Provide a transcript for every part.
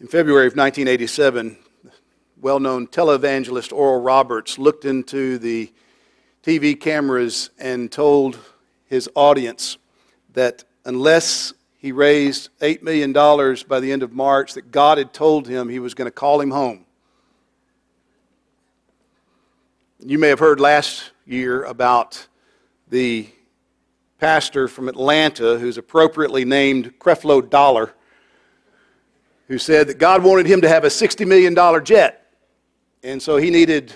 In February of 1987, well known televangelist Oral Roberts looked into the TV cameras and told his audience that unless he raised $8 million by the end of March, that God had told him he was going to call him home. You may have heard last year about the pastor from Atlanta who's appropriately named Creflo Dollar who said that God wanted him to have a $60 million jet. And so he needed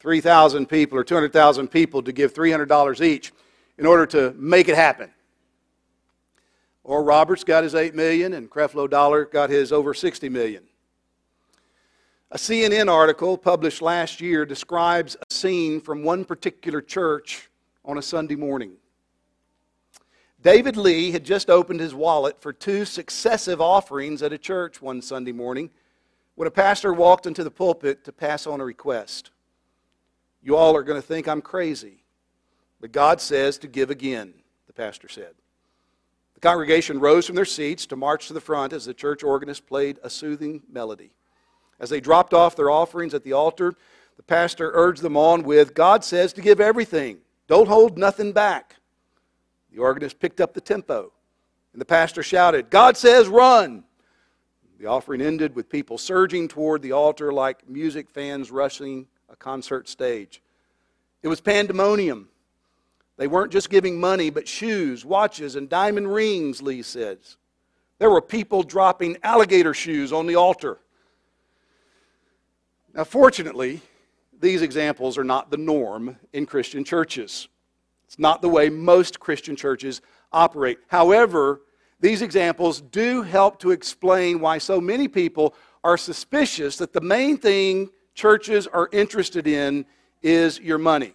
3,000 people or 200,000 people to give $300 each in order to make it happen. Oral Roberts got his 8 million and Creflo Dollar got his over 60 million. A CNN article published last year describes a scene from one particular church on a Sunday morning. David Lee had just opened his wallet for two successive offerings at a church one Sunday morning when a pastor walked into the pulpit to pass on a request. You all are going to think I'm crazy, but God says to give again, the pastor said. The congregation rose from their seats to march to the front as the church organist played a soothing melody. As they dropped off their offerings at the altar, the pastor urged them on with God says to give everything, don't hold nothing back. The organist picked up the tempo, and the pastor shouted, God says, run! The offering ended with people surging toward the altar like music fans rushing a concert stage. It was pandemonium. They weren't just giving money, but shoes, watches, and diamond rings, Lee says. There were people dropping alligator shoes on the altar. Now, fortunately, these examples are not the norm in Christian churches. It's not the way most Christian churches operate. However, these examples do help to explain why so many people are suspicious that the main thing churches are interested in is your money.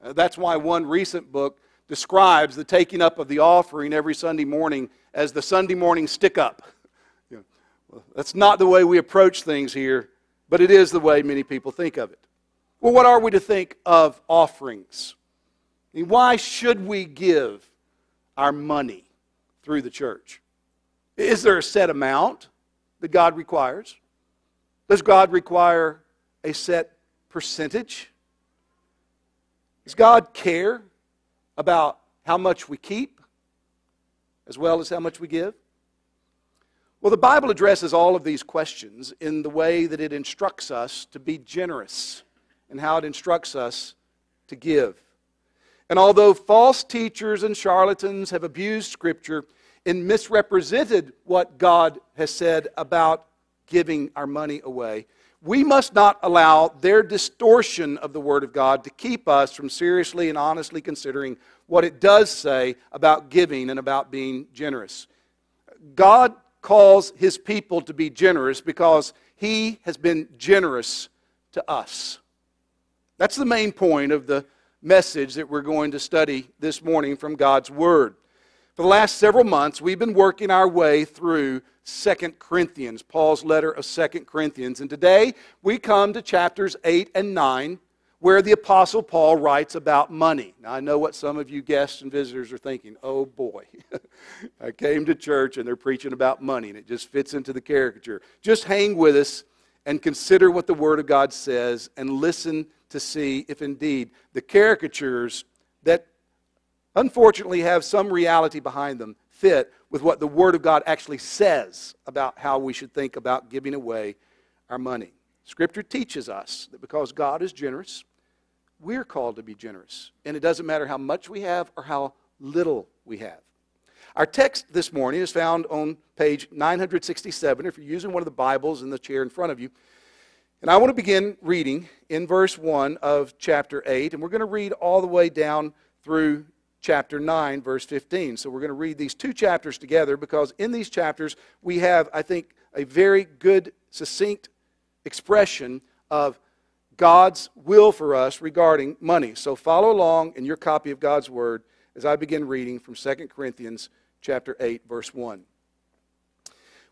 Uh, that's why one recent book describes the taking up of the offering every Sunday morning as the Sunday morning stick up. That's not the way we approach things here, but it is the way many people think of it. Well, what are we to think of offerings? Why should we give our money through the church? Is there a set amount that God requires? Does God require a set percentage? Does God care about how much we keep as well as how much we give? Well, the Bible addresses all of these questions in the way that it instructs us to be generous and how it instructs us to give. And although false teachers and charlatans have abused Scripture and misrepresented what God has said about giving our money away, we must not allow their distortion of the Word of God to keep us from seriously and honestly considering what it does say about giving and about being generous. God calls His people to be generous because He has been generous to us. That's the main point of the message that we're going to study this morning from God's Word. For the last several months, we've been working our way through Second Corinthians, Paul's letter of Second Corinthians. And today we come to chapters 8 and 9, where the Apostle Paul writes about money. Now, I know what some of you guests and visitors are thinking. Oh boy, I came to church and they're preaching about money, and it just fits into the caricature. Just hang with us and consider what the Word of God says and listen to see if indeed the caricatures that unfortunately have some reality behind them fit with what the Word of God actually says about how we should think about giving away our money. Scripture teaches us that because God is generous, we're called to be generous. And it doesn't matter how much we have or how little we have. Our text this morning is found on page 967. If you're using one of the Bibles in the chair in front of you, and I want to begin reading in verse 1 of chapter 8, and we're going to read all the way down through chapter 9, verse 15. So we're going to read these two chapters together because in these chapters we have, I think, a very good, succinct expression of God's will for us regarding money. So follow along in your copy of God's Word as I begin reading from 2 Corinthians chapter 8, verse 1.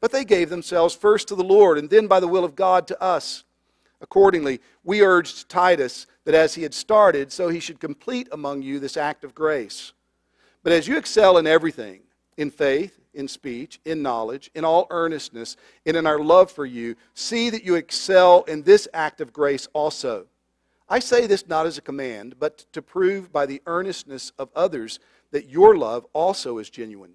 but they gave themselves first to the Lord, and then by the will of God to us. Accordingly, we urged Titus that as he had started, so he should complete among you this act of grace. But as you excel in everything, in faith, in speech, in knowledge, in all earnestness, and in our love for you, see that you excel in this act of grace also. I say this not as a command, but to prove by the earnestness of others that your love also is genuine.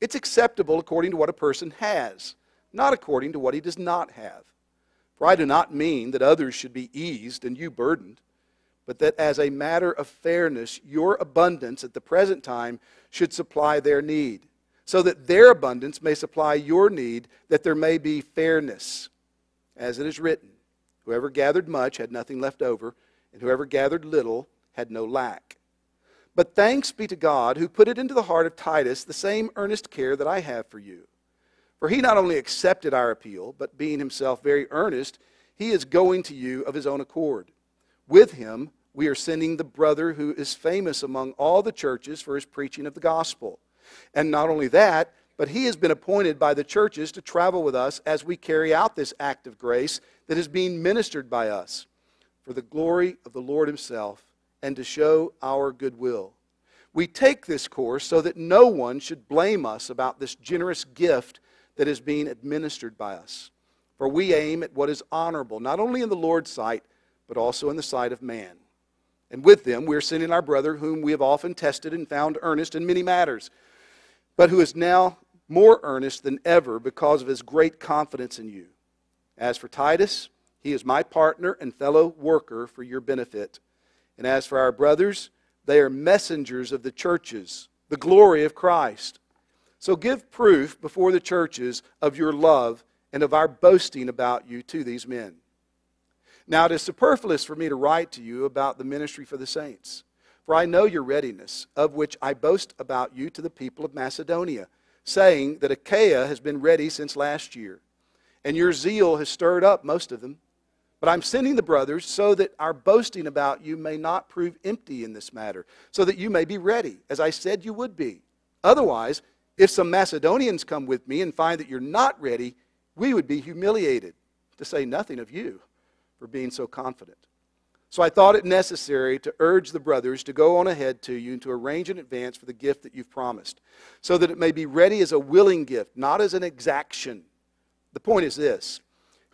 it's acceptable according to what a person has, not according to what he does not have. For I do not mean that others should be eased and you burdened, but that as a matter of fairness, your abundance at the present time should supply their need so that their abundance may supply your need, that there may be fairness. As it is written, whoever gathered much had nothing left over, and whoever gathered little had no lack. But thanks be to God who put it into the heart of Titus the same earnest care that I have for you. For he not only accepted our appeal, but being himself very earnest, he is going to you of his own accord. With him, we are sending the brother who is famous among all the churches for his preaching of the gospel and not only that, but he has been appointed by the churches to travel with us as we carry out this act of grace that is being ministered by us for the glory of the Lord himself and to show our goodwill. We take this course so that no one should blame us about this generous gift that is being administered by us. For we aim at what is honorable, not only in the Lord's sight, but also in the sight of man. And with them we are sending our brother, whom we have often tested and found earnest in many matters but who is now more earnest than ever because of his great confidence in you. As for Titus, he is my partner and fellow worker for your benefit. And as for our brothers, they are messengers of the churches, the glory of Christ. So give proof before the churches of your love and of our boasting about you to these men. Now it is superfluous for me to write to you about the ministry for the saints. For I know your readiness, of which I boast about you to the people of Macedonia, saying that Achaia has been ready since last year, and your zeal has stirred up most of them. But I'm sending the brothers so that our boasting about you may not prove empty in this matter, so that you may be ready, as I said you would be. Otherwise, if some Macedonians come with me and find that you're not ready, we would be humiliated, to say nothing of you, for being so confident. So I thought it necessary to urge the brothers to go on ahead to you and to arrange in advance for the gift that you've promised, so that it may be ready as a willing gift, not as an exaction. The point is this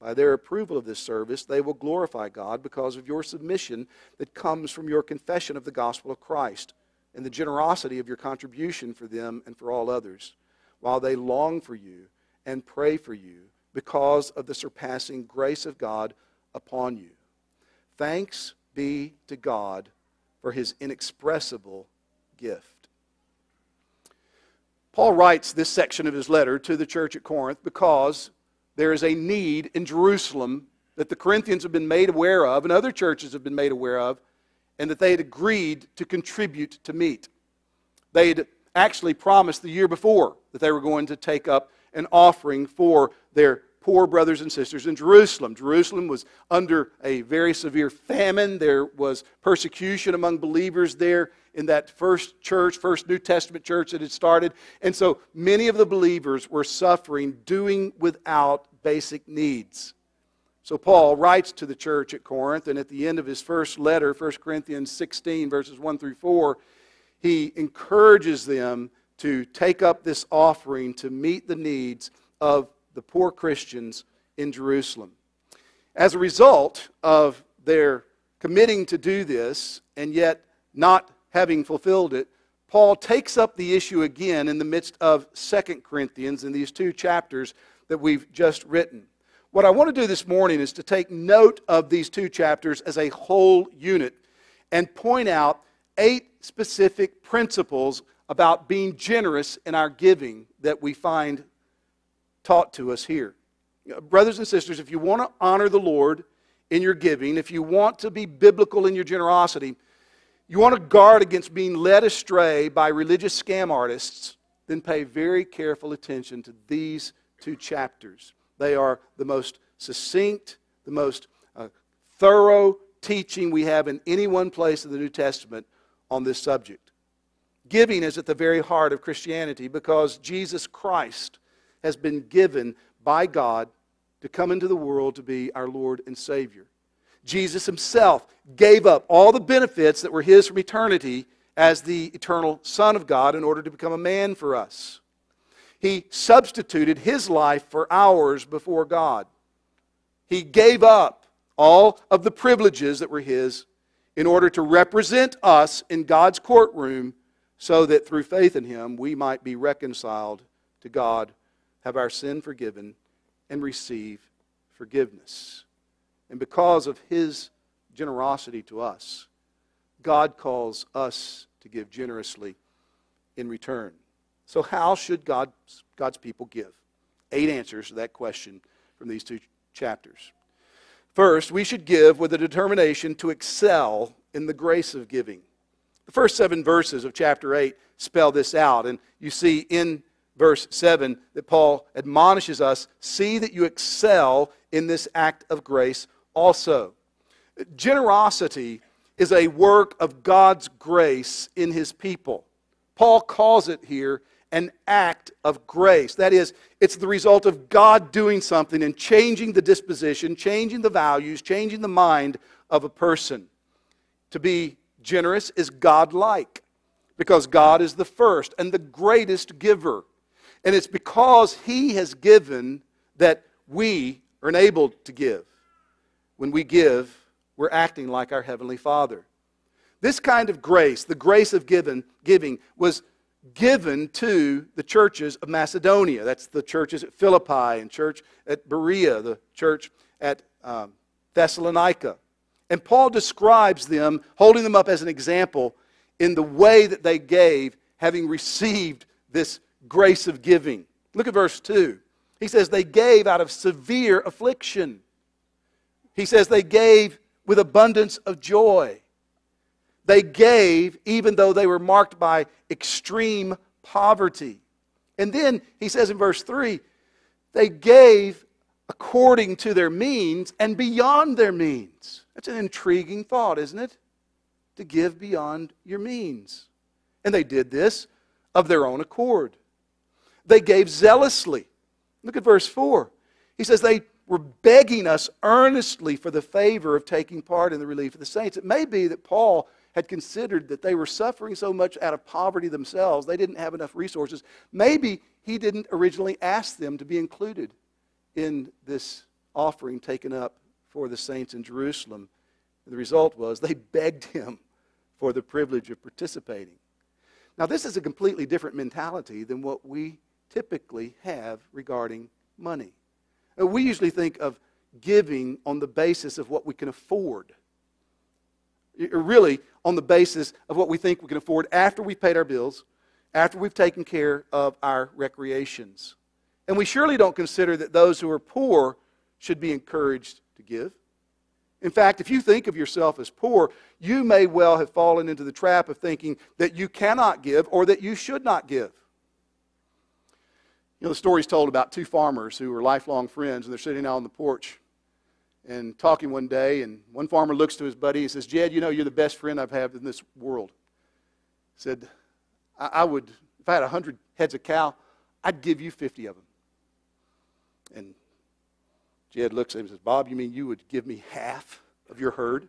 By their approval of this service, they will glorify God because of your submission that comes from your confession of the gospel of Christ and the generosity of your contribution for them and for all others, while they long for you and pray for you because of the surpassing grace of God upon you. Thanks be to God for his inexpressible gift. Paul writes this section of his letter to the church at Corinth because there is a need in Jerusalem that the Corinthians have been made aware of and other churches have been made aware of, and that they had agreed to contribute to meet. They had actually promised the year before that they were going to take up an offering for their poor brothers and sisters in Jerusalem. Jerusalem was under a very severe famine. There was persecution among believers there in that first church, first New Testament church that had started. And so many of the believers were suffering, doing without basic needs. So Paul writes to the church at Corinth, and at the end of his first letter, 1 Corinthians 16, verses 1 through 4, he encourages them to take up this offering to meet the needs of the poor Christians in Jerusalem. As a result of their committing to do this and yet not having fulfilled it, Paul takes up the issue again in the midst of 2 Corinthians in these two chapters that we've just written. What I want to do this morning is to take note of these two chapters as a whole unit and point out eight specific principles about being generous in our giving that we find taught to us here. Brothers and sisters, if you want to honor the Lord in your giving, if you want to be biblical in your generosity, you want to guard against being led astray by religious scam artists, then pay very careful attention to these two chapters. They are the most succinct, the most uh, thorough teaching we have in any one place in the New Testament on this subject. Giving is at the very heart of Christianity because Jesus Christ has been given by God to come into the world to be our Lord and Savior. Jesus himself gave up all the benefits that were his from eternity as the eternal Son of God in order to become a man for us. He substituted his life for ours before God. He gave up all of the privileges that were his in order to represent us in God's courtroom so that through faith in him we might be reconciled to God, have our sin forgiven, and receive forgiveness. And because of his generosity to us, God calls us to give generously in return. So, how should God's, God's people give? Eight answers to that question from these two chapters. First, we should give with a determination to excel in the grace of giving. The first seven verses of chapter 8 spell this out, and you see in verse 7 that Paul admonishes us see that you excel in this act of grace also. Generosity is a work of God's grace in his people. Paul calls it here an act of grace. That is, it's the result of God doing something and changing the disposition, changing the values, changing the mind of a person. To be generous is God-like because God is the first and the greatest giver. And it's because He has given that we are enabled to give. When we give, we're acting like our Heavenly Father. This kind of grace, the grace of giving, giving was given to the churches of Macedonia. That's the churches at Philippi and church at Berea, the church at um, Thessalonica. And Paul describes them, holding them up as an example, in the way that they gave, having received this grace of giving. Look at verse 2. He says, They gave out of severe affliction. He says, They gave with abundance of joy. They gave even though they were marked by extreme poverty. And then he says in verse 3 they gave according to their means and beyond their means. That's an intriguing thought, isn't it? To give beyond your means. And they did this of their own accord. They gave zealously. Look at verse 4. He says they were begging us earnestly for the favor of taking part in the relief of the saints. It may be that Paul had considered that they were suffering so much out of poverty themselves, they didn't have enough resources. Maybe he didn't originally ask them to be included in this offering taken up for the saints in Jerusalem. And The result was they begged him for the privilege of participating. Now, this is a completely different mentality than what we typically have regarding money. Uh, we usually think of giving on the basis of what we can afford really on the basis of what we think we can afford after we've paid our bills, after we've taken care of our recreations. And we surely don't consider that those who are poor should be encouraged to give. In fact, if you think of yourself as poor, you may well have fallen into the trap of thinking that you cannot give or that you should not give. You know, the story's told about two farmers who were lifelong friends, and they're sitting out on the porch and talking one day, and one farmer looks to his buddy and says, Jed, you know, you're the best friend I've had in this world. He said, I, I would, if I had 100 heads of cow, I'd give you 50 of them. And Jed looks at him and says, Bob, you mean you would give me half of your herd?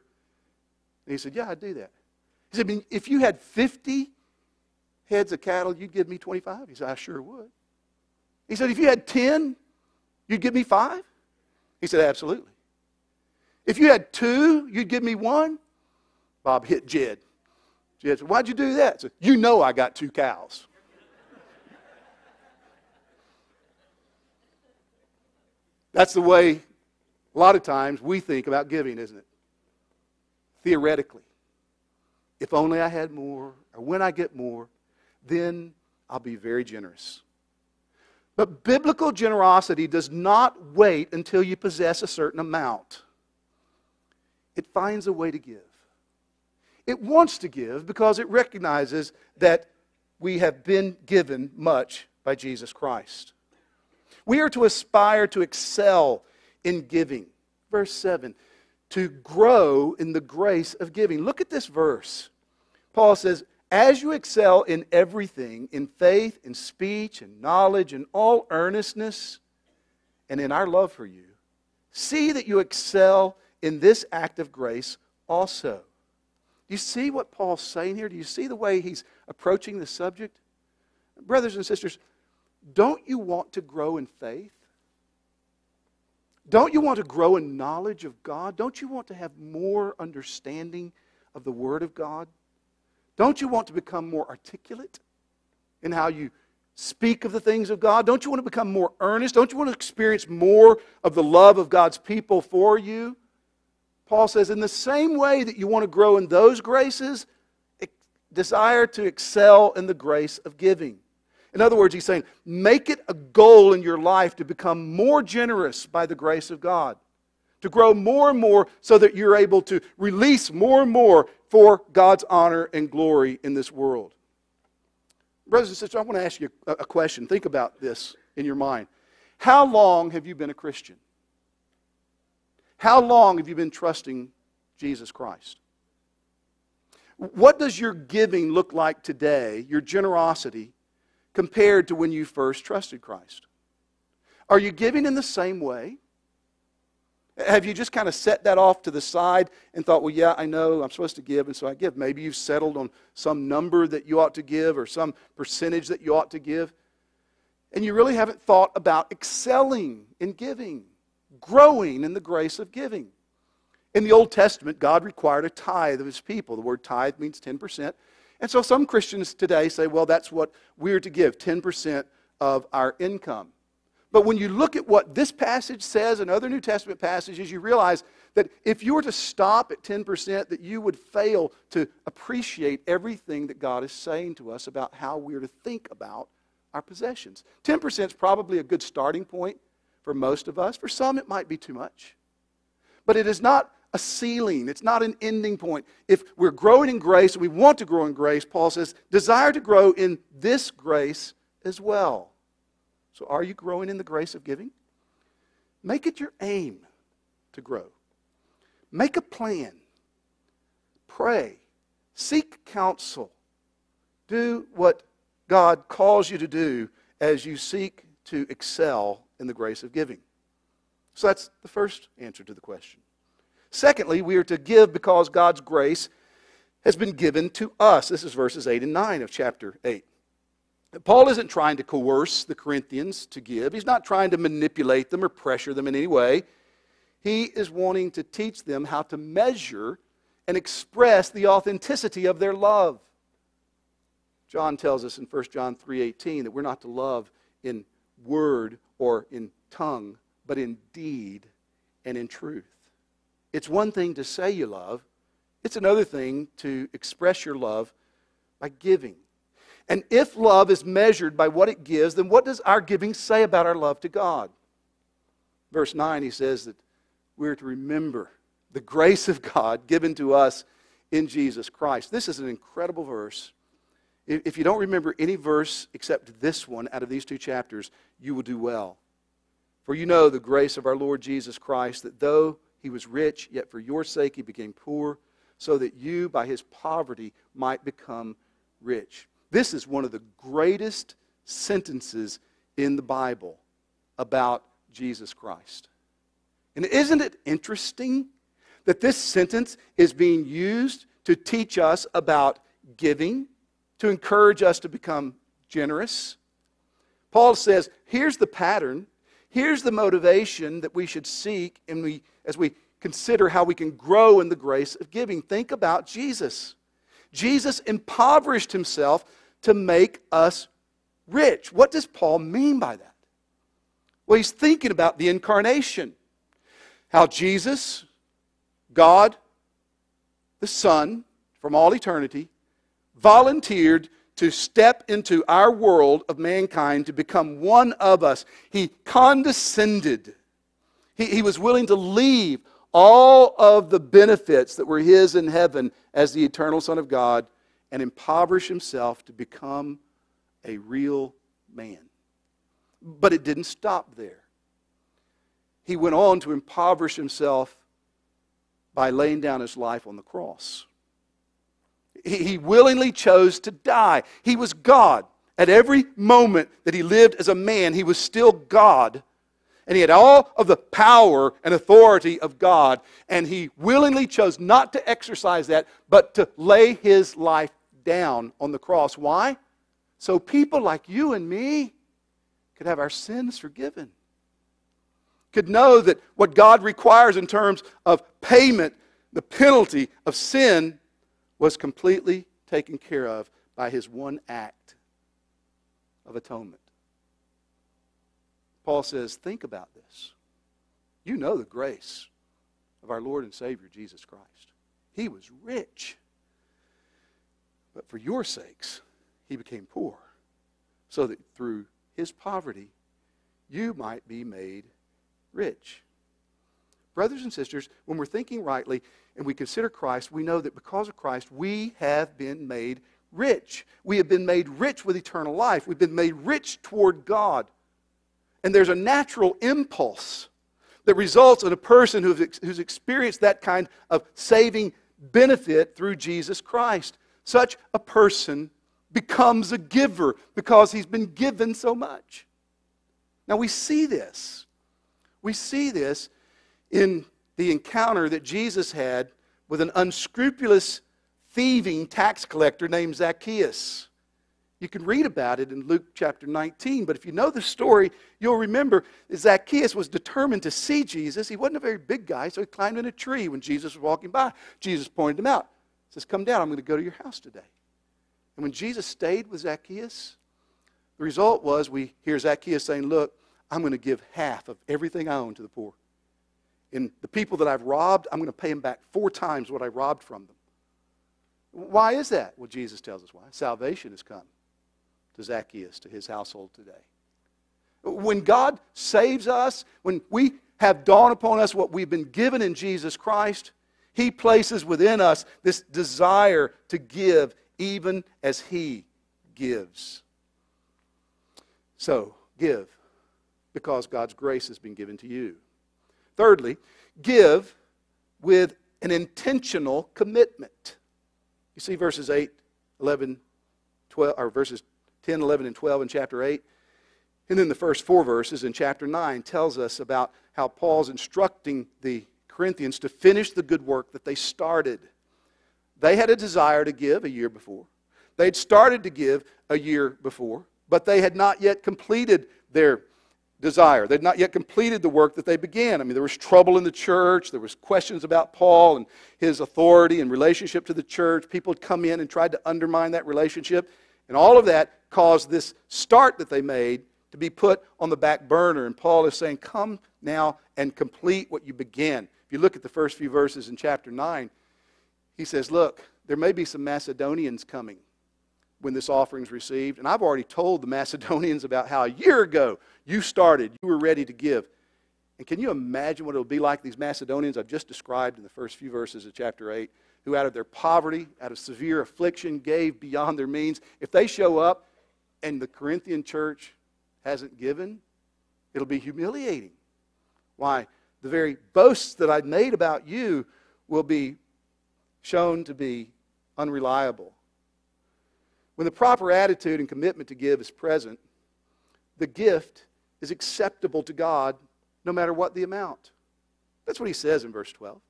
And he said, Yeah, I'd do that. He said, I mean, if you had 50 heads of cattle, you'd give me 25? He said, I sure would. He said, If you had 10, you'd give me five? He said, Absolutely. If you had two, you'd give me one? Bob hit Jed. Jed said, Why'd you do that? Said, you know I got two cows. That's the way a lot of times we think about giving, isn't it? Theoretically. If only I had more, or when I get more, then I'll be very generous. But biblical generosity does not wait until you possess a certain amount. It finds a way to give. It wants to give because it recognizes that we have been given much by Jesus Christ. We are to aspire to excel in giving. Verse 7 to grow in the grace of giving. Look at this verse. Paul says, As you excel in everything, in faith, in speech, in knowledge, in all earnestness, and in our love for you, see that you excel in this act of grace also. Do you see what Paul's saying here? Do you see the way he's approaching the subject? Brothers and sisters, don't you want to grow in faith? Don't you want to grow in knowledge of God? Don't you want to have more understanding of the Word of God? Don't you want to become more articulate in how you speak of the things of God? Don't you want to become more earnest? Don't you want to experience more of the love of God's people for you? Paul says, in the same way that you want to grow in those graces, desire to excel in the grace of giving. In other words, he's saying, make it a goal in your life to become more generous by the grace of God, to grow more and more so that you're able to release more and more for God's honor and glory in this world. Brothers and sisters, I want to ask you a question. Think about this in your mind. How long have you been a Christian? How long have you been trusting Jesus Christ? What does your giving look like today, your generosity, compared to when you first trusted Christ? Are you giving in the same way? Have you just kind of set that off to the side and thought, well, yeah, I know I'm supposed to give, and so I give? Maybe you've settled on some number that you ought to give or some percentage that you ought to give. And you really haven't thought about excelling in giving, growing in the grace of giving. In the Old Testament, God required a tithe of his people. The word tithe means 10%. And so some Christians today say, well, that's what we're to give 10% of our income. But when you look at what this passage says and other New Testament passages, you realize that if you were to stop at 10%, that you would fail to appreciate everything that God is saying to us about how we're to think about our possessions. 10% is probably a good starting point for most of us. For some, it might be too much. But it is not a ceiling, it's not an ending point. If we're growing in grace we want to grow in grace, Paul says, desire to grow in this grace as well. So, are you growing in the grace of giving? Make it your aim to grow. Make a plan. Pray. Seek counsel. Do what God calls you to do as you seek to excel in the grace of giving. So that's the first answer to the question. Secondly, we are to give because God's grace has been given to us. This is verses 8 and 9 of chapter 8. Paul isn't trying to coerce the Corinthians to give, he's not trying to manipulate them or pressure them in any way. He is wanting to teach them how to measure and express the authenticity of their love. John tells us in 1 John 3:18 that we're not to love in word or in tongue, but in deed and in truth. It's one thing to say you love, it's another thing to express your love by giving. And if love is measured by what it gives, then what does our giving say about our love to God? Verse 9, he says that we're to remember the grace of God given to us in Jesus Christ. This is an incredible verse. If you don't remember any verse except this one out of these two chapters, you will do well. For you know the grace of our Lord Jesus Christ, that though he was rich, yet for your sake he became poor, so that you by his poverty might become rich. This is one of the greatest sentences in the Bible about Jesus Christ. And isn't it interesting that this sentence is being used to teach us about giving, to encourage us to become generous? Paul says, here's the pattern, here's the motivation that we should seek and we, as we consider how we can grow in the grace of giving. Think about Jesus. Jesus impoverished himself to make us rich. What does Paul mean by that? Well, he's thinking about the incarnation. How Jesus, God, the Son, from all eternity, volunteered to step into our world of mankind to become one of us. He condescended. He, he was willing to leave all of the benefits that were his in heaven as the eternal Son of God and impoverish himself to become a real man. But it didn't stop there. He went on to impoverish himself by laying down his life on the cross. He willingly chose to die. He was God. At every moment that he lived as a man, he was still God. And he had all of the power and authority of God. And he willingly chose not to exercise that, but to lay his life down on the cross. Why? So people like you and me could have our sins forgiven. Could know that what God requires in terms of payment, the penalty of sin, was completely taken care of by his one act of atonement. Paul says, Think about this. You know the grace of our Lord and Savior Jesus Christ. He was rich but for your sakes, he became poor, so that through his poverty, you might be made rich. Brothers and sisters, when we're thinking rightly and we consider Christ, we know that because of Christ, we have been made rich. We have been made rich with eternal life. We've been made rich toward God. And there's a natural impulse that results in a person who's experienced that kind of saving benefit through Jesus Christ such a person becomes a giver because he's been given so much. Now we see this. We see this in the encounter that Jesus had with an unscrupulous, thieving tax collector named Zacchaeus. You can read about it in Luke chapter 19, but if you know the story, you'll remember Zacchaeus was determined to see Jesus. He wasn't a very big guy, so he climbed in a tree when Jesus was walking by. Jesus pointed him out he says, Come down, I'm going to go to your house today. And when Jesus stayed with Zacchaeus, the result was we hear Zacchaeus saying, Look, I'm going to give half of everything I own to the poor. And the people that I've robbed, I'm going to pay them back four times what I robbed from them. Why is that? Well, Jesus tells us why. Salvation has come to Zacchaeus, to his household today. When God saves us, when we have dawned upon us what we've been given in Jesus Christ, he places within us this desire to give even as He gives. So, give because God's grace has been given to you. Thirdly, give with an intentional commitment. You see verses 8, 11, 12, or verses 10, 11, and 12 in chapter 8. And then the first four verses in chapter 9 tells us about how Paul's instructing the Corinthians to finish the good work that they started. They had a desire to give a year before. They'd started to give a year before, but they had not yet completed their desire. They'd not yet completed the work that they began. I mean, there was trouble in the church. There was questions about Paul and his authority and relationship to the church. People had come in and tried to undermine that relationship. And all of that caused this start that they made to be put on the back burner. And Paul is saying, Come now and complete what you began. If you look at the first few verses in chapter 9, he says, Look, there may be some Macedonians coming when this offering is received. And I've already told the Macedonians about how a year ago you started, you were ready to give. And can you imagine what it'll be like these Macedonians I've just described in the first few verses of chapter 8, who out of their poverty, out of severe affliction, gave beyond their means? If they show up and the Corinthian church hasn't given, it'll be humiliating. Why? The very boasts that I've made about you will be shown to be unreliable. When the proper attitude and commitment to give is present, the gift is acceptable to God no matter what the amount. That's what he says in verse 12.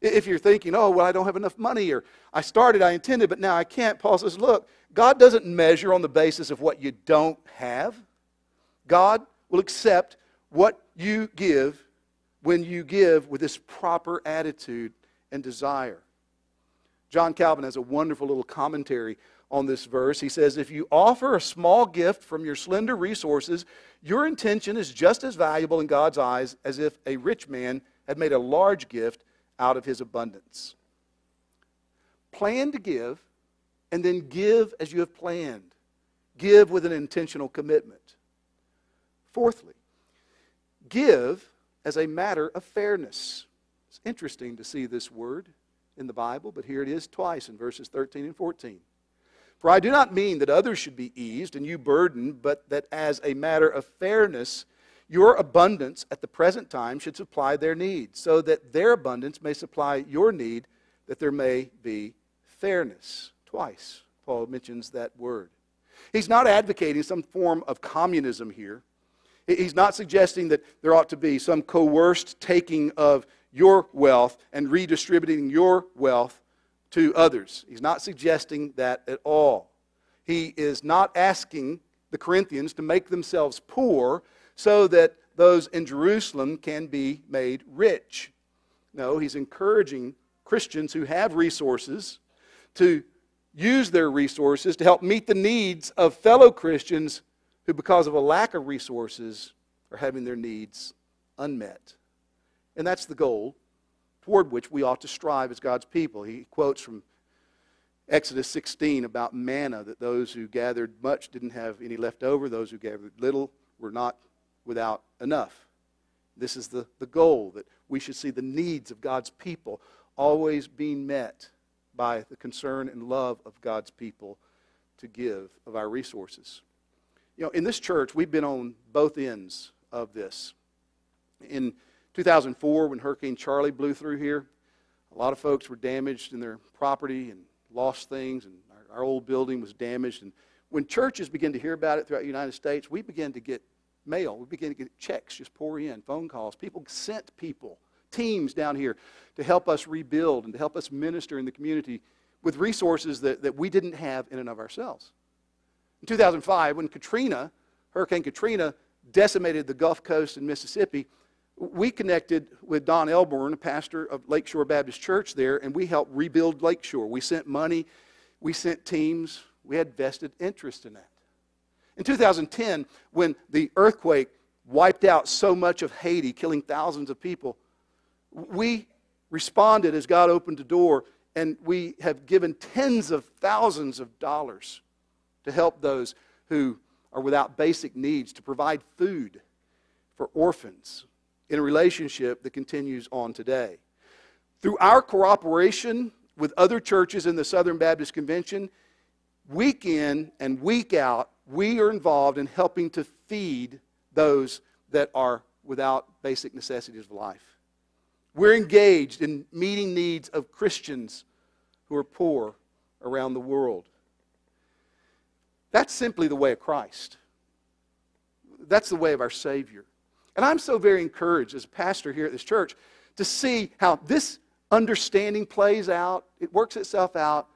If you're thinking, oh, well, I don't have enough money, or I started, I intended, but now I can't, Paul says, look, God doesn't measure on the basis of what you don't have. God will accept what you give when you give with this proper attitude and desire. John Calvin has a wonderful little commentary on this verse. He says, If you offer a small gift from your slender resources, your intention is just as valuable in God's eyes as if a rich man had made a large gift out of his abundance. Plan to give, and then give as you have planned. Give with an intentional commitment. Fourthly, give as a matter of fairness. It's interesting to see this word in the Bible, but here it is twice in verses 13 and 14. For I do not mean that others should be eased and you burdened, but that as a matter of fairness, your abundance at the present time should supply their need, so that their abundance may supply your need, that there may be fairness. Twice, Paul mentions that word. He's not advocating some form of communism here. He's not suggesting that there ought to be some coerced taking of your wealth and redistributing your wealth to others. He's not suggesting that at all. He is not asking the Corinthians to make themselves poor so that those in Jerusalem can be made rich. No, he's encouraging Christians who have resources to use their resources to help meet the needs of fellow Christians who, because of a lack of resources, are having their needs unmet. And that's the goal toward which we ought to strive as God's people. He quotes from Exodus 16 about manna that those who gathered much didn't have any left over, those who gathered little were not without enough. This is the, the goal that we should see the needs of God's people always being met by the concern and love of God's people to give of our resources. You know, in this church, we've been on both ends of this. In 2004, when Hurricane Charley blew through here, a lot of folks were damaged in their property and lost things, and our, our old building was damaged. And when churches began to hear about it throughout the United States, we began to get mail. We began to get checks just pour in, phone calls. People sent people, teams down here to help us rebuild and to help us minister in the community with resources that, that we didn't have in and of ourselves. In 2005, when Katrina, Hurricane Katrina, decimated the Gulf Coast in Mississippi, we connected with Don Elbourne, a pastor of Lakeshore Baptist Church there, and we helped rebuild Lakeshore. We sent money, we sent teams, we had vested interest in that. In 2010, when the earthquake wiped out so much of Haiti, killing thousands of people, we responded as God opened the door, and we have given tens of thousands of dollars to help those who are without basic needs, to provide food for orphans, in a relationship that continues on today. Through our cooperation with other churches in the Southern Baptist Convention, week in and week out, we are involved in helping to feed those that are without basic necessities of life. We're engaged in meeting needs of Christians who are poor around the world. That's simply the way of Christ. That's the way of our Savior. And I'm so very encouraged as a pastor here at this church to see how this understanding plays out. It works itself out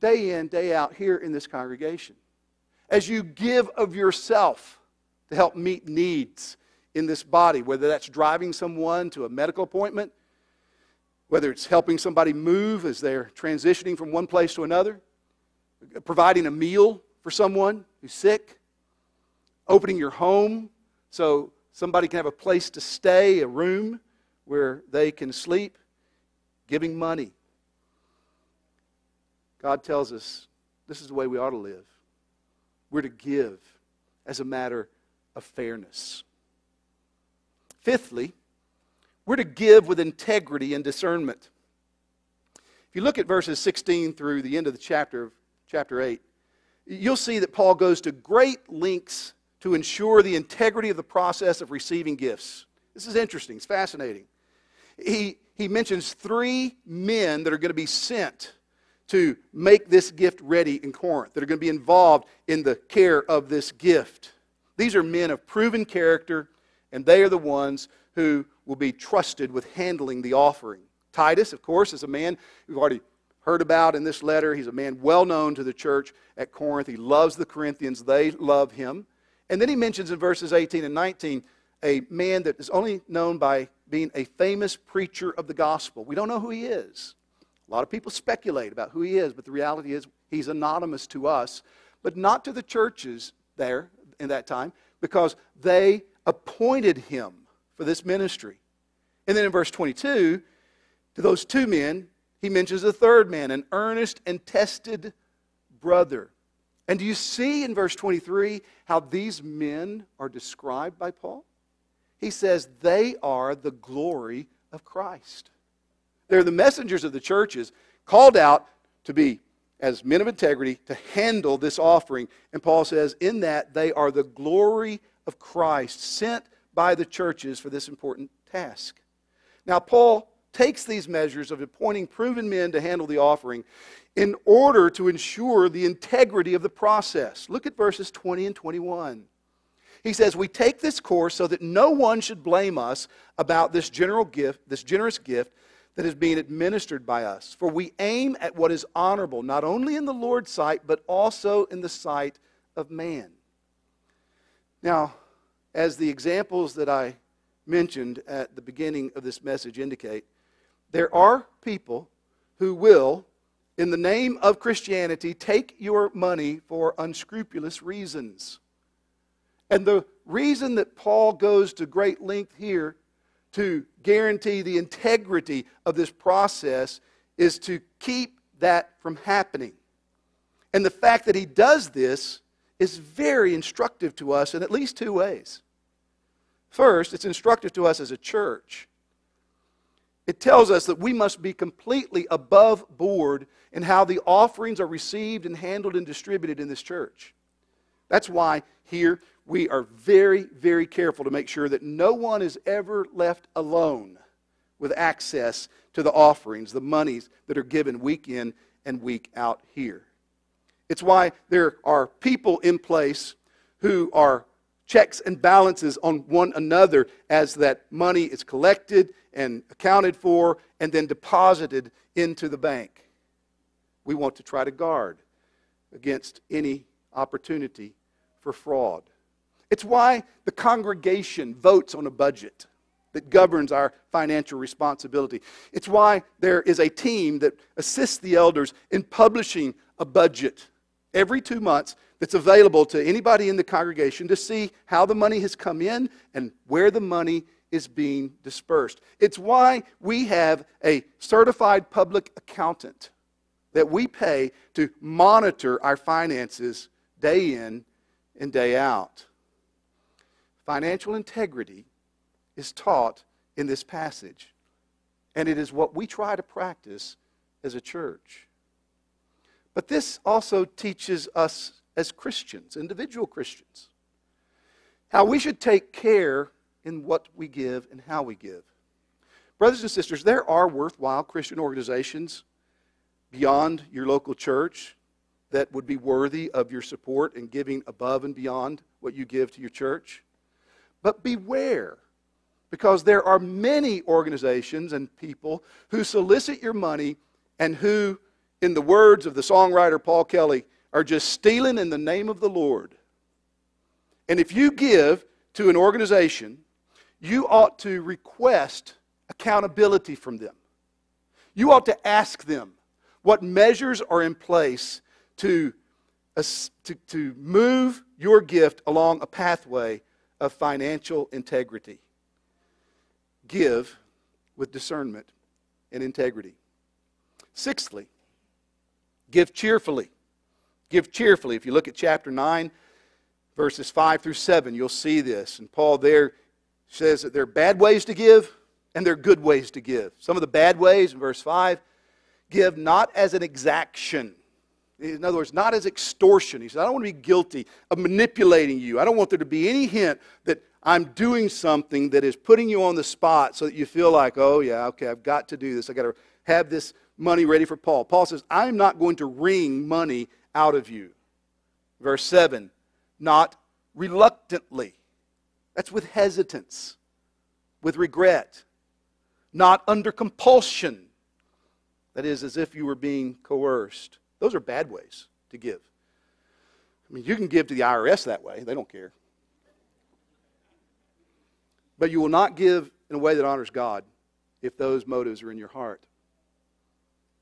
day in, day out here in this congregation. As you give of yourself to help meet needs in this body, whether that's driving someone to a medical appointment, whether it's helping somebody move as they're transitioning from one place to another, providing a meal for someone who's sick, opening your home so Somebody can have a place to stay, a room where they can sleep, giving money. God tells us this is the way we ought to live. We're to give as a matter of fairness. Fifthly, we're to give with integrity and discernment. If you look at verses 16 through the end of the chapter of chapter 8, you'll see that Paul goes to great lengths to ensure the integrity of the process of receiving gifts. This is interesting, it's fascinating. He, he mentions three men that are going to be sent to make this gift ready in Corinth, that are going to be involved in the care of this gift. These are men of proven character, and they are the ones who will be trusted with handling the offering. Titus, of course, is a man we've already heard about in this letter. He's a man well known to the church at Corinth. He loves the Corinthians, they love him. And then he mentions in verses 18 and 19 a man that is only known by being a famous preacher of the gospel. We don't know who he is. A lot of people speculate about who he is, but the reality is he's anonymous to us, but not to the churches there in that time because they appointed him for this ministry. And then in verse 22, to those two men, he mentions a third man, an earnest and tested brother. And do you see in verse 23 how these men are described by Paul? He says they are the glory of Christ. They're the messengers of the churches called out to be, as men of integrity, to handle this offering. And Paul says, in that they are the glory of Christ, sent by the churches for this important task. Now, Paul takes these measures of appointing proven men to handle the offering in order to ensure the integrity of the process. Look at verses 20 and 21. He says, We take this course so that no one should blame us about this general gift, this generous gift that is being administered by us. For we aim at what is honorable, not only in the Lord's sight, but also in the sight of man. Now, as the examples that I mentioned at the beginning of this message indicate, there are people who will, in the name of Christianity, take your money for unscrupulous reasons. And the reason that Paul goes to great length here to guarantee the integrity of this process is to keep that from happening. And the fact that he does this is very instructive to us in at least two ways. First, it's instructive to us as a church. It tells us that we must be completely above board in how the offerings are received and handled and distributed in this church. That's why here we are very, very careful to make sure that no one is ever left alone with access to the offerings, the monies that are given week in and week out here. It's why there are people in place who are checks and balances on one another as that money is collected and accounted for and then deposited into the bank. We want to try to guard against any opportunity for fraud. It's why the congregation votes on a budget that governs our financial responsibility. It's why there is a team that assists the elders in publishing a budget every two months that's available to anybody in the congregation to see how the money has come in and where the money is being dispersed. It's why we have a certified public accountant that we pay to monitor our finances day in and day out. Financial integrity is taught in this passage, and it is what we try to practice as a church. But this also teaches us as Christians, individual Christians, how we should take care in what we give and how we give. Brothers and sisters, there are worthwhile Christian organizations beyond your local church that would be worthy of your support and giving above and beyond what you give to your church. But beware, because there are many organizations and people who solicit your money and who, in the words of the songwriter Paul Kelly, are just stealing in the name of the Lord. And if you give to an organization, you ought to request accountability from them. You ought to ask them what measures are in place to, to, to move your gift along a pathway of financial integrity. Give with discernment and integrity. Sixthly, give cheerfully. Give cheerfully. If you look at chapter 9, verses 5 through 7, you'll see this. And Paul there says that there are bad ways to give and there are good ways to give. Some of the bad ways, in verse 5, give not as an exaction. In other words, not as extortion. He said, I don't want to be guilty of manipulating you. I don't want there to be any hint that I'm doing something that is putting you on the spot so that you feel like, oh, yeah, okay, I've got to do this. I've got to have this money ready for Paul. Paul says, I'm not going to wring money out of you. Verse 7, not reluctantly. That's with hesitance, with regret, not under compulsion. That is, as if you were being coerced. Those are bad ways to give. I mean, you can give to the IRS that way, they don't care. But you will not give in a way that honors God if those motives are in your heart.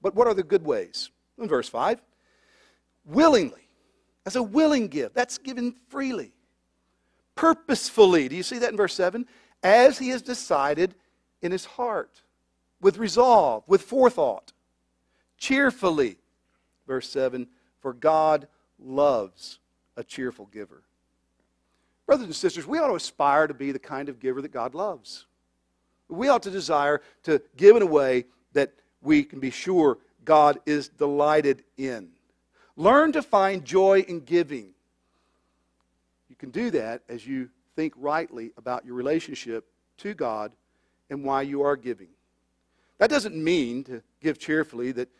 But what are the good ways? In verse 5, willingly. That's a willing gift. That's given freely. Purposefully. Do you see that in verse 7? As he has decided in his heart, with resolve, with forethought. Cheerfully. Verse 7 For God loves a cheerful giver. Brothers and sisters, we ought to aspire to be the kind of giver that God loves. We ought to desire to give in a way that we can be sure God is delighted in. Learn to find joy in giving. You can do that as you think rightly about your relationship to God and why you are giving. That doesn't mean to give cheerfully that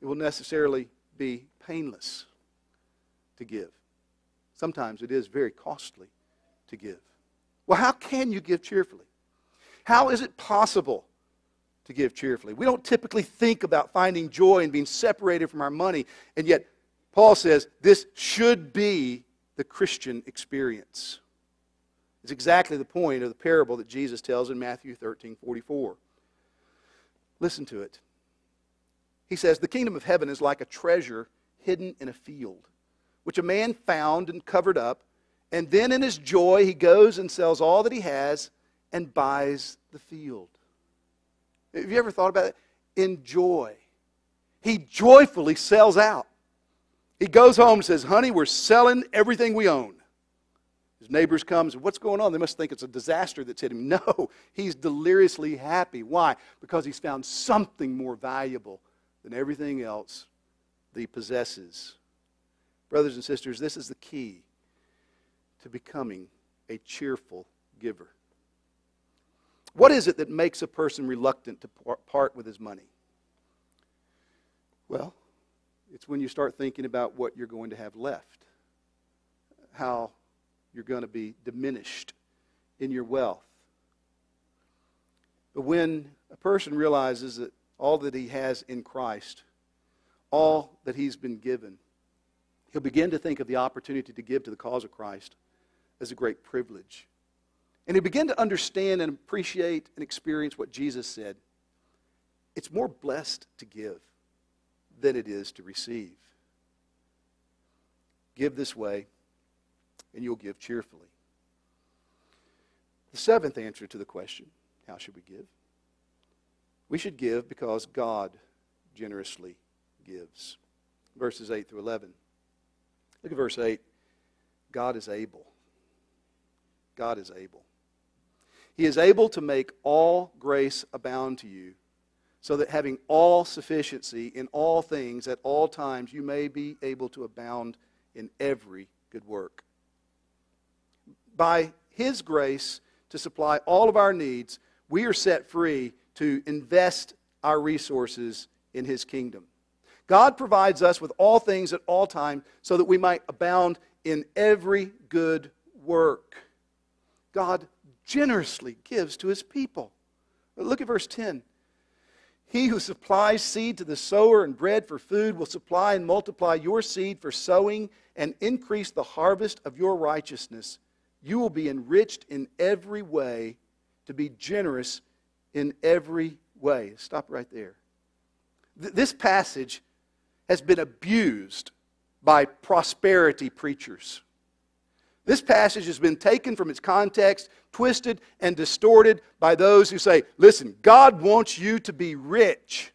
it will necessarily be painless to give. Sometimes it is very costly to give. Well, how can you give cheerfully? How is it possible to give cheerfully? We don't typically think about finding joy and being separated from our money, and yet Paul says this should be the Christian experience. It's exactly the point of the parable that Jesus tells in Matthew 13 44. Listen to it. He says, The kingdom of heaven is like a treasure hidden in a field, which a man found and covered up and then in his joy, he goes and sells all that he has and buys the field. Have you ever thought about it? In joy. He joyfully sells out. He goes home and says, Honey, we're selling everything we own. His neighbors come and say, What's going on? They must think it's a disaster that's hit him. No, he's deliriously happy. Why? Because he's found something more valuable than everything else that he possesses. Brothers and sisters, this is the key to becoming a cheerful giver. What is it that makes a person reluctant to part with his money? Well, it's when you start thinking about what you're going to have left, how you're going to be diminished in your wealth. But when a person realizes that all that he has in Christ, all that he's been given, he'll begin to think of the opportunity to give to the cause of Christ as a great privilege. And he begin to understand and appreciate and experience what Jesus said. It's more blessed to give than it is to receive. Give this way, and you'll give cheerfully. The seventh answer to the question how should we give? We should give because God generously gives. Verses 8 through 11. Look at verse 8. God is able. God is able. He is able to make all grace abound to you, so that having all sufficiency in all things at all times, you may be able to abound in every good work. By His grace to supply all of our needs, we are set free to invest our resources in His kingdom. God provides us with all things at all times so that we might abound in every good work. God generously gives to his people. Look at verse 10. He who supplies seed to the sower and bread for food will supply and multiply your seed for sowing and increase the harvest of your righteousness. You will be enriched in every way to be generous in every way. Stop right there. This passage has been abused by prosperity preachers. This passage has been taken from its context, twisted, and distorted by those who say, listen, God wants you to be rich.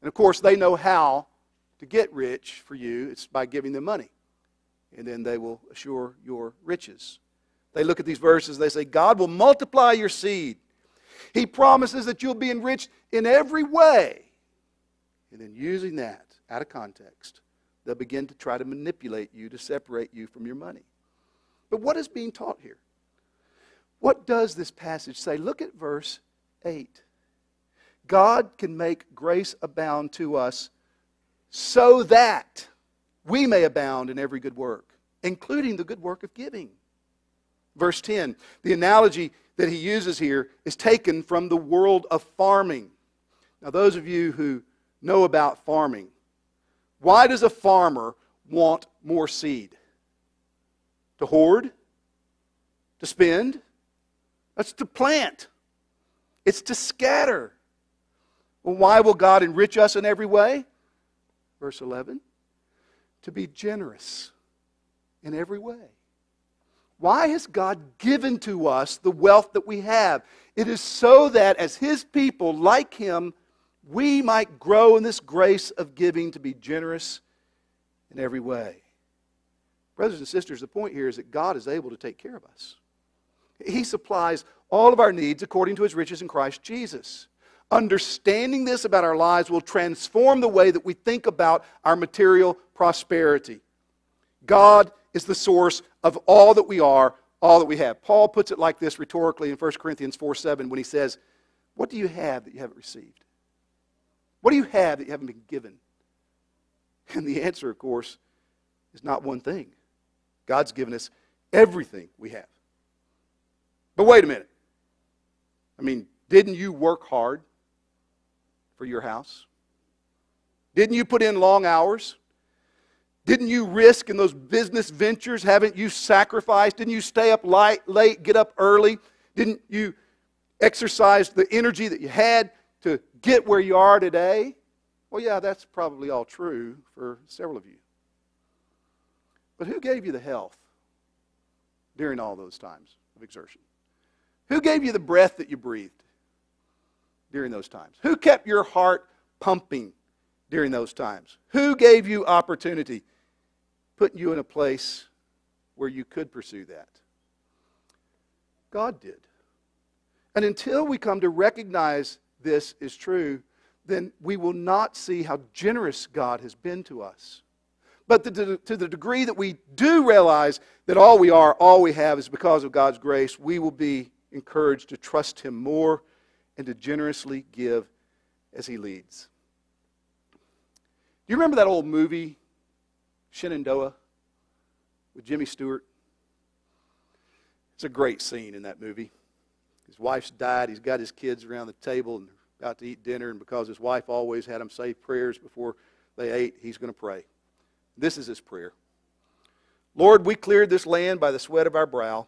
And of course, they know how to get rich for you it's by giving them money. And then they will assure your riches. They look at these verses, they say, God will multiply your seed. He promises that you'll be enriched in every way. And then, using that out of context, they'll begin to try to manipulate you to separate you from your money. But what is being taught here? What does this passage say? Look at verse 8. God can make grace abound to us so that we may abound in every good work, including the good work of giving. Verse 10, the analogy that he uses here is taken from the world of farming. Now, those of you who know about farming, why does a farmer want more seed? To hoard? To spend? That's to plant. It's to scatter. Well, why will God enrich us in every way? Verse 11 to be generous in every way. Why has God given to us the wealth that we have? It is so that as His people, like Him, we might grow in this grace of giving to be generous in every way. Brothers and sisters, the point here is that God is able to take care of us. He supplies all of our needs according to His riches in Christ Jesus. Understanding this about our lives will transform the way that we think about our material prosperity. God is the source of all that we are, all that we have. Paul puts it like this rhetorically in 1 Corinthians 4 7 when he says, What do you have that you haven't received? What do you have that you haven't been given? And the answer, of course, is not one thing. God's given us everything we have. But wait a minute. I mean, didn't you work hard for your house? Didn't you put in long hours? Didn't you risk in those business ventures? Haven't you sacrificed? Didn't you stay up light, late, get up early? Didn't you exercise the energy that you had to get where you are today? Well, yeah, that's probably all true for several of you. But who gave you the health during all those times of exertion? Who gave you the breath that you breathed during those times? Who kept your heart pumping during those times? Who gave you opportunity, putting you in a place where you could pursue that? God did. And until we come to recognize this is true, then we will not see how generous God has been to us. But to, to the degree that we do realize that all we are, all we have is because of God's grace, we will be encouraged to trust Him more and to generously give as He leads. Do you remember that old movie, Shenandoah, with Jimmy Stewart? It's a great scene in that movie. His wife's died. He's got his kids around the table and about to eat dinner, and because his wife always had him say prayers before they ate, he's going to pray. This is his prayer Lord, we cleared this land by the sweat of our brow.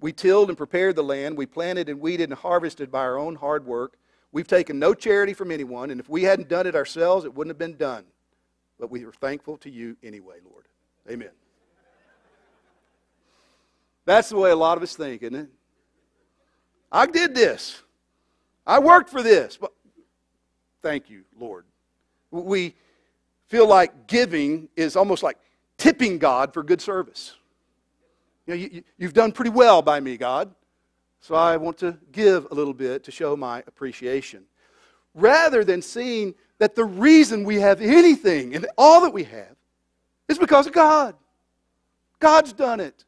We tilled and prepared the land. We planted and weeded and harvested by our own hard work. We've taken no charity from anyone, and if we hadn't done it ourselves, it wouldn't have been done. But we are thankful to you anyway, Lord. Amen. That's the way a lot of us think, isn't it? I did this. I worked for this. But thank you, Lord. We feel like giving is almost like tipping God for good service. You know, you, you've done pretty well by me, God. So I want to give a little bit to show my appreciation. Rather than seeing that the reason we have anything and all that we have is because of God. God's done it.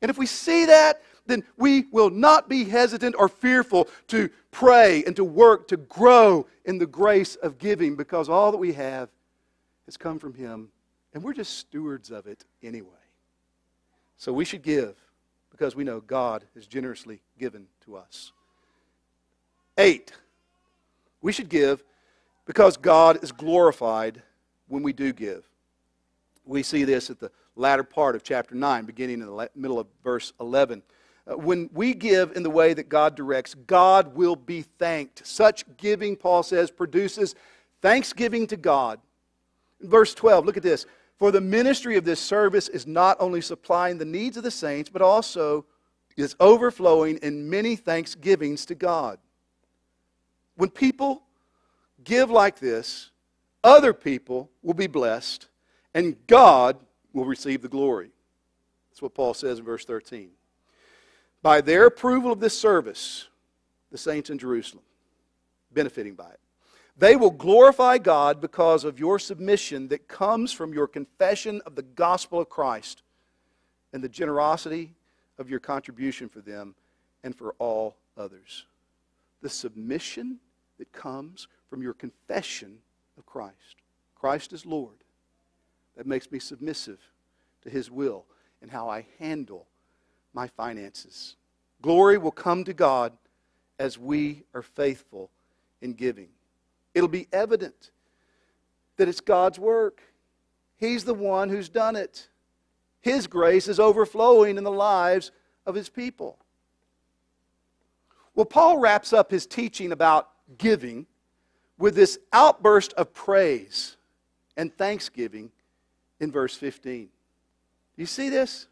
And if we see that, then we will not be hesitant or fearful to pray and to work to grow in the grace of giving because all that we have has come from Him and we're just stewards of it anyway. So we should give because we know God has generously given to us. Eight, we should give because God is glorified when we do give. We see this at the latter part of chapter 9, beginning in the middle of verse 11. Uh, when we give in the way that God directs, God will be thanked. Such giving, Paul says, produces thanksgiving to God. Verse 12, look at this. For the ministry of this service is not only supplying the needs of the saints, but also is overflowing in many thanksgivings to God. When people give like this, other people will be blessed, and God will receive the glory. That's what Paul says in verse 13. by their approval of this service, the saints in Jerusalem, benefiting by it. They will glorify God because of your submission that comes from your confession of the gospel of Christ and the generosity of your contribution for them and for all others. The submission that comes from your confession of Christ. Christ is Lord. That makes me submissive to His will and how I handle my finances. Glory will come to God as we are faithful in giving. It'll be evident that it's God's work. He's the one who's done it. His grace is overflowing in the lives of His people. Well, Paul wraps up his teaching about giving with this outburst of praise and thanksgiving in verse 15. Do you see this?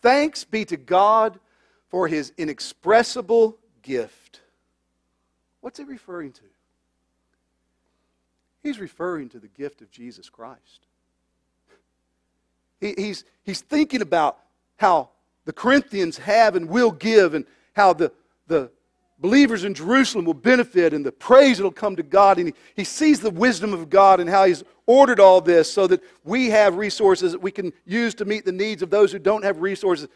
Thanks be to God for his inexpressible gift. What's he referring to? He's referring to the gift of Jesus Christ. He, he's, he's thinking about how the Corinthians have and will give, and how the, the believers in Jerusalem will benefit, and the praise that will come to God. And he, he sees the wisdom of God and how He's ordered all this so that we have resources that we can use to meet the needs of those who don't have resources.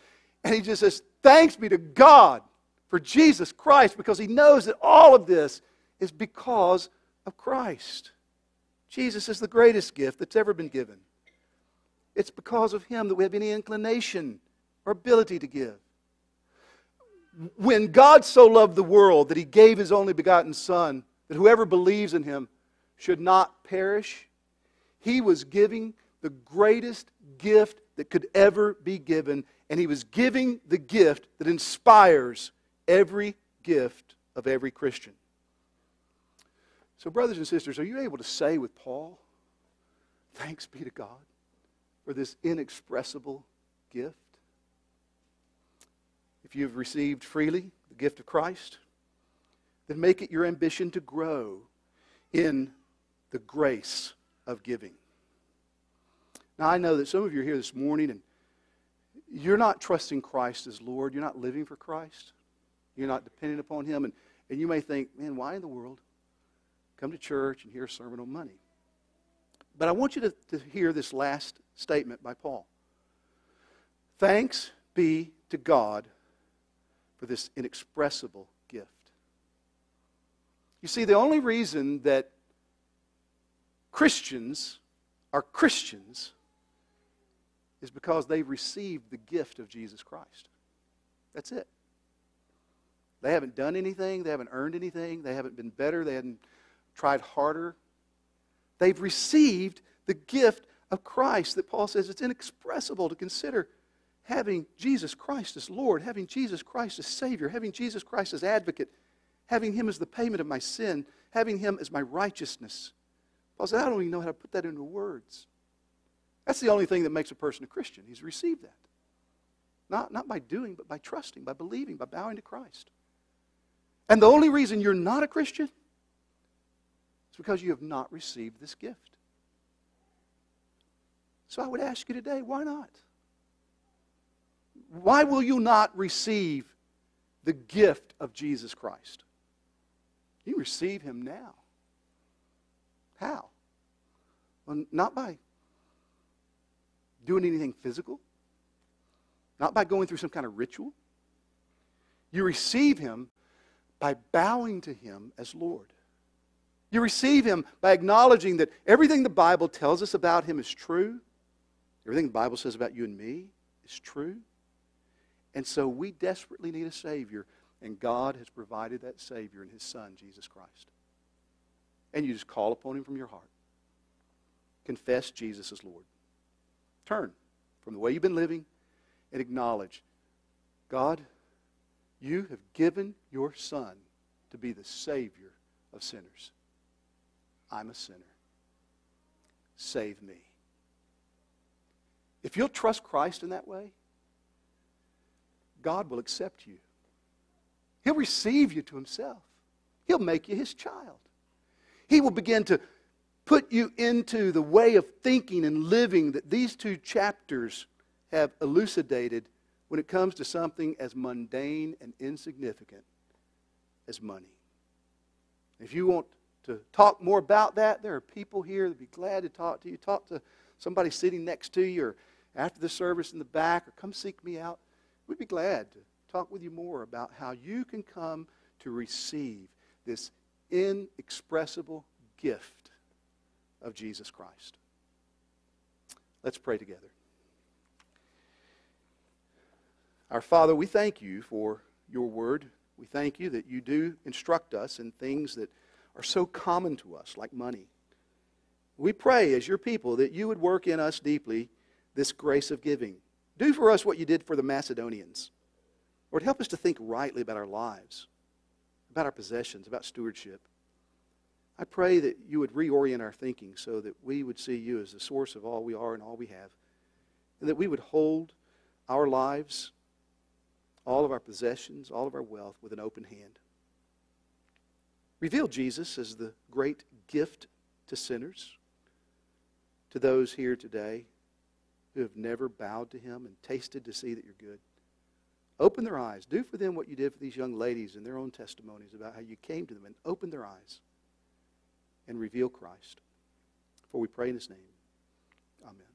And he just says, Thanks be to God for Jesus Christ, because he knows that all of this is because of Christ. Jesus is the greatest gift that's ever been given. It's because of him that we have any inclination or ability to give. When God so loved the world that he gave his only begotten Son, that whoever believes in him should not perish, he was giving the greatest gift that could ever be given, and he was giving the gift that inspires every gift of every Christian. So, brothers and sisters, are you able to say with Paul, Thanks be to God for this inexpressible gift? If you have received freely the gift of Christ, then make it your ambition to grow in the grace of giving. Now, I know that some of you are here this morning and you're not trusting Christ as Lord. You're not living for Christ. You're not dependent upon Him. And, and you may think, man, why in the world come to church and hear a sermon on money? But I want you to, to hear this last statement by Paul. Thanks be to God for this inexpressible gift. You see, the only reason that Christians are Christians is because they've received the gift of Jesus Christ. That's it. They haven't done anything, they haven't earned anything, they haven't been better, they haven't tried harder. They've received the gift of Christ that Paul says it's inexpressible to consider having Jesus Christ as Lord, having Jesus Christ as Savior, having Jesus Christ as advocate, having Him as the payment of my sin, having Him as my righteousness. Paul said, I don't even know how to put that into words. That's the only thing that makes a person a Christian. He's received that. Not, not by doing, but by trusting, by believing, by bowing to Christ. And the only reason you're not a Christian is because you have not received this gift. So I would ask you today, why not? Why will you not receive the gift of Jesus Christ? You receive him now. How? Well, not by doing anything physical, not by going through some kind of ritual. You receive him by bowing to him as Lord. You receive him by acknowledging that everything the Bible tells us about him is true. Everything the Bible says about you and me is true. And so we desperately need a Savior, and God has provided that Savior in His Son, Jesus Christ. And you just call upon Him from your heart. Confess Jesus as Lord. Turn from the way you've been living and acknowledge God, you have given your Son to be the Savior of sinners. I'm a sinner. Save me. If you'll trust Christ in that way, God will accept you. He'll receive you to Himself. He'll make you His child. He will begin to put you into the way of thinking and living that these two chapters have elucidated when it comes to something as mundane and insignificant as money. If you want to talk more about that, there are people here that would be glad to talk to you. Talk to somebody sitting next to you or after the service in the back or come seek me out. We'd be glad to talk with you more about how you can come to receive this inexpressible gift of Jesus Christ. Let's pray together. Our Father, we thank you for your word. We thank you that you do instruct us in things that are so common to us, like money. We pray as your people that you would work in us deeply this grace of giving. Do for us what you did for the Macedonians. Lord, help us to think rightly about our lives, about our possessions, about stewardship. I pray that you would reorient our thinking so that we would see you as the source of all we are and all we have, and that we would hold our lives all of our possessions, all of our wealth with an open hand. Reveal Jesus as the great gift to sinners, to those here today who have never bowed to him and tasted to see that you're good. Open their eyes. Do for them what you did for these young ladies in their own testimonies about how you came to them and open their eyes and reveal Christ. For we pray in his name. Amen.